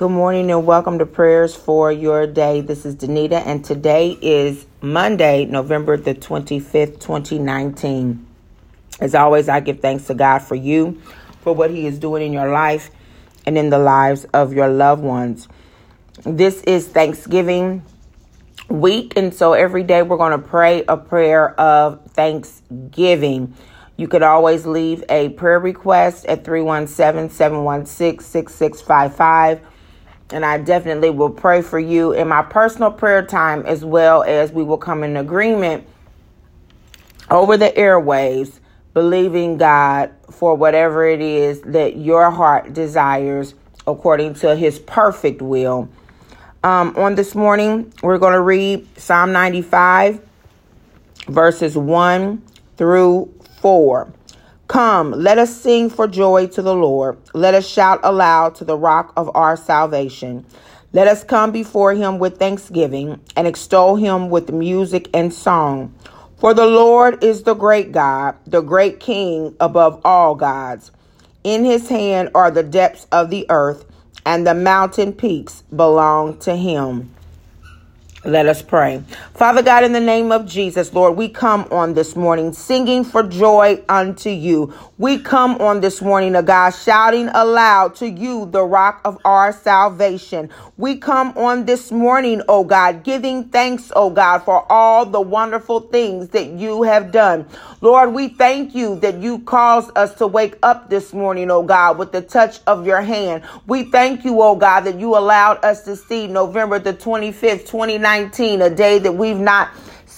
Good morning and welcome to prayers for your day. This is Danita, and today is Monday, November the 25th, 2019. As always, I give thanks to God for you, for what He is doing in your life and in the lives of your loved ones. This is Thanksgiving week, and so every day we're going to pray a prayer of thanksgiving. You could always leave a prayer request at 317 716 6655 and I definitely will pray for you in my personal prayer time as well as we will come in agreement over the airwaves, believing God for whatever it is that your heart desires according to his perfect will. Um, on this morning, we're going to read Psalm 95, verses 1 through 4. Come, let us sing for joy to the Lord. Let us shout aloud to the rock of our salvation. Let us come before him with thanksgiving and extol him with music and song. For the Lord is the great God, the great King above all gods. In his hand are the depths of the earth, and the mountain peaks belong to him. Let us pray. Father God, in the name of Jesus, Lord, we come on this morning singing for joy unto you. We come on this morning, a God, shouting aloud to you, the rock of our salvation. We come on this morning, O God, giving thanks, O God, for all the wonderful things that you have done. Lord, we thank you that you caused us to wake up this morning, O God, with the touch of your hand. We thank you, O God, that you allowed us to see November the 25th, 2019, a day that we've not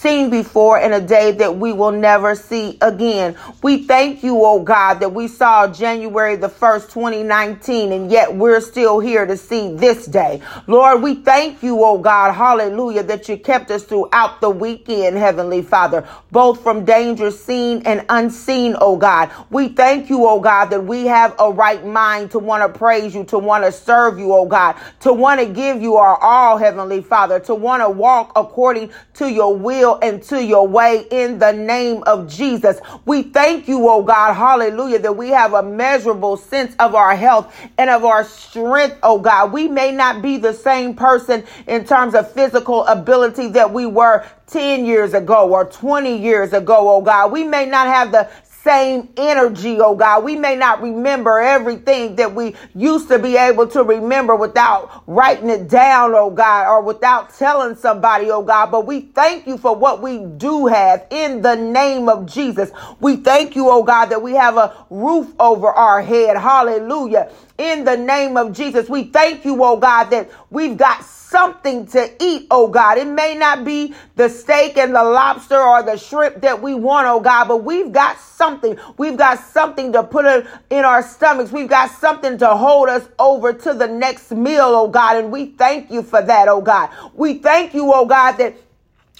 seen before in a day that we will never see again. We thank you, oh God, that we saw January the 1st, 2019, and yet we're still here to see this day. Lord, we thank you, oh God, hallelujah, that you kept us throughout the weekend, Heavenly Father, both from danger seen and unseen, oh God. We thank you, oh God, that we have a right mind to want to praise you, to want to serve you, oh God, to want to give you our all, Heavenly Father, to want to walk according to your will will and to your way in the name of Jesus. We thank you, oh God, hallelujah, that we have a measurable sense of our health and of our strength, oh God. We may not be the same person in terms of physical ability that we were 10 years ago or 20 years ago, oh God. We may not have the same energy, oh God. We may not remember everything that we used to be able to remember without writing it down, oh God, or without telling somebody, oh God, but we thank you for what we do have in the name of Jesus. We thank you, oh God, that we have a roof over our head. Hallelujah. In the name of Jesus, we thank you, oh God, that we've got something to eat, oh God. It may not be the steak and the lobster or the shrimp that we want, oh God, but we've got something. We've got something to put in our stomachs. We've got something to hold us over to the next meal, oh God. And we thank you for that, oh God. We thank you, oh God, that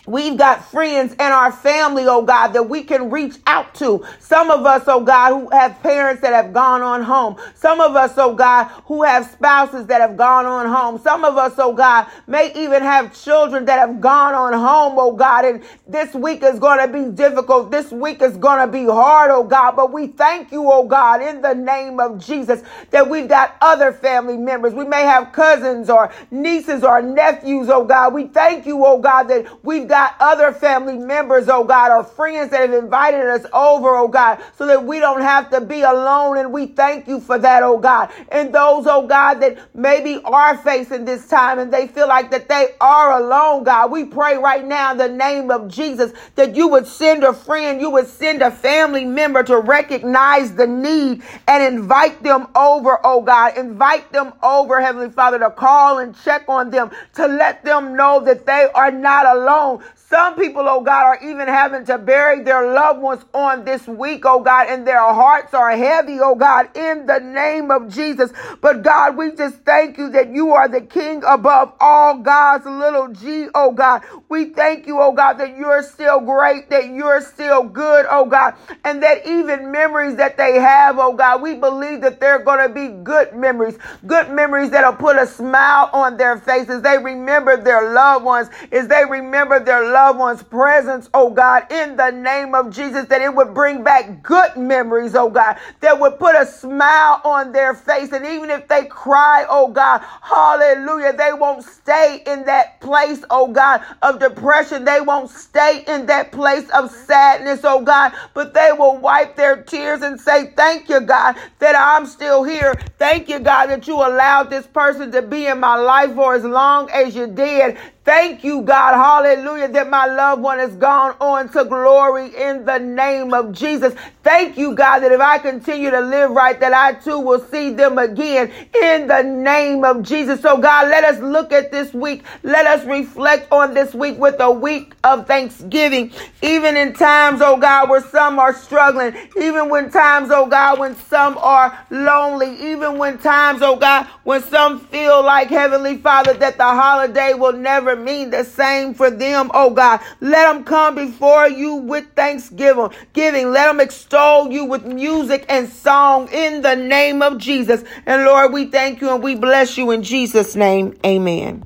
We've got friends and our family, oh God, that we can reach out to. Some of us, oh God, who have parents that have gone on home. Some of us, oh God, who have spouses that have gone on home. Some of us, oh God, may even have children that have gone on home, oh God. And this week is going to be difficult. This week is going to be hard, oh God. But we thank you, oh God, in the name of Jesus, that we've got other family members. We may have cousins or nieces or nephews, oh God. We thank you, oh God, that we've got other family members, oh God, or friends that have invited us over, oh God, so that we don't have to be alone. And we thank you for that, oh God. And those, oh God, that maybe are facing this time and they feel like that they are alone, God, we pray right now in the name of Jesus that you would send a friend, you would send a family member to recognize the need and invite them over, oh God. Invite them over, Heavenly Father, to call and check on them, to let them know that they are not alone. Some people, oh God, are even having to bury their loved ones on this week, oh God, and their hearts are heavy, oh God, in the name of Jesus. But God, we just thank you that you are the King above all gods, little g, oh God. We thank you, oh God, that you're still great, that you're still good, oh God, and that even memories that they have, oh God, we believe that they're going to be good memories, good memories that'll put a smile on their faces. They remember their loved ones, as they remember their their loved ones' presence, oh God, in the name of Jesus, that it would bring back good memories, oh God, that would put a smile on their face. And even if they cry, oh God, hallelujah, they won't stay in that place, oh God, of depression. They won't stay in that place of sadness, oh God, but they will wipe their tears and say, Thank you, God, that I'm still here. Thank you, God, that you allowed this person to be in my life for as long as you did. Thank you, God, hallelujah, that my loved one has gone on to glory in the name of Jesus. Thank you, God, that if I continue to live right, that I too will see them again in the name of Jesus. So, God, let us look at this week. Let us reflect on this week with a week of thanksgiving. Even in times, oh God, where some are struggling, even when times, oh God, when some are lonely, even when times, oh God, when some feel like Heavenly Father that the holiday will never mean the same for them, oh God. Let them come before you with thanksgiving. Giving. Let them extol you with music and song in the name of Jesus. And Lord, we thank you and we bless you in Jesus' name. Amen.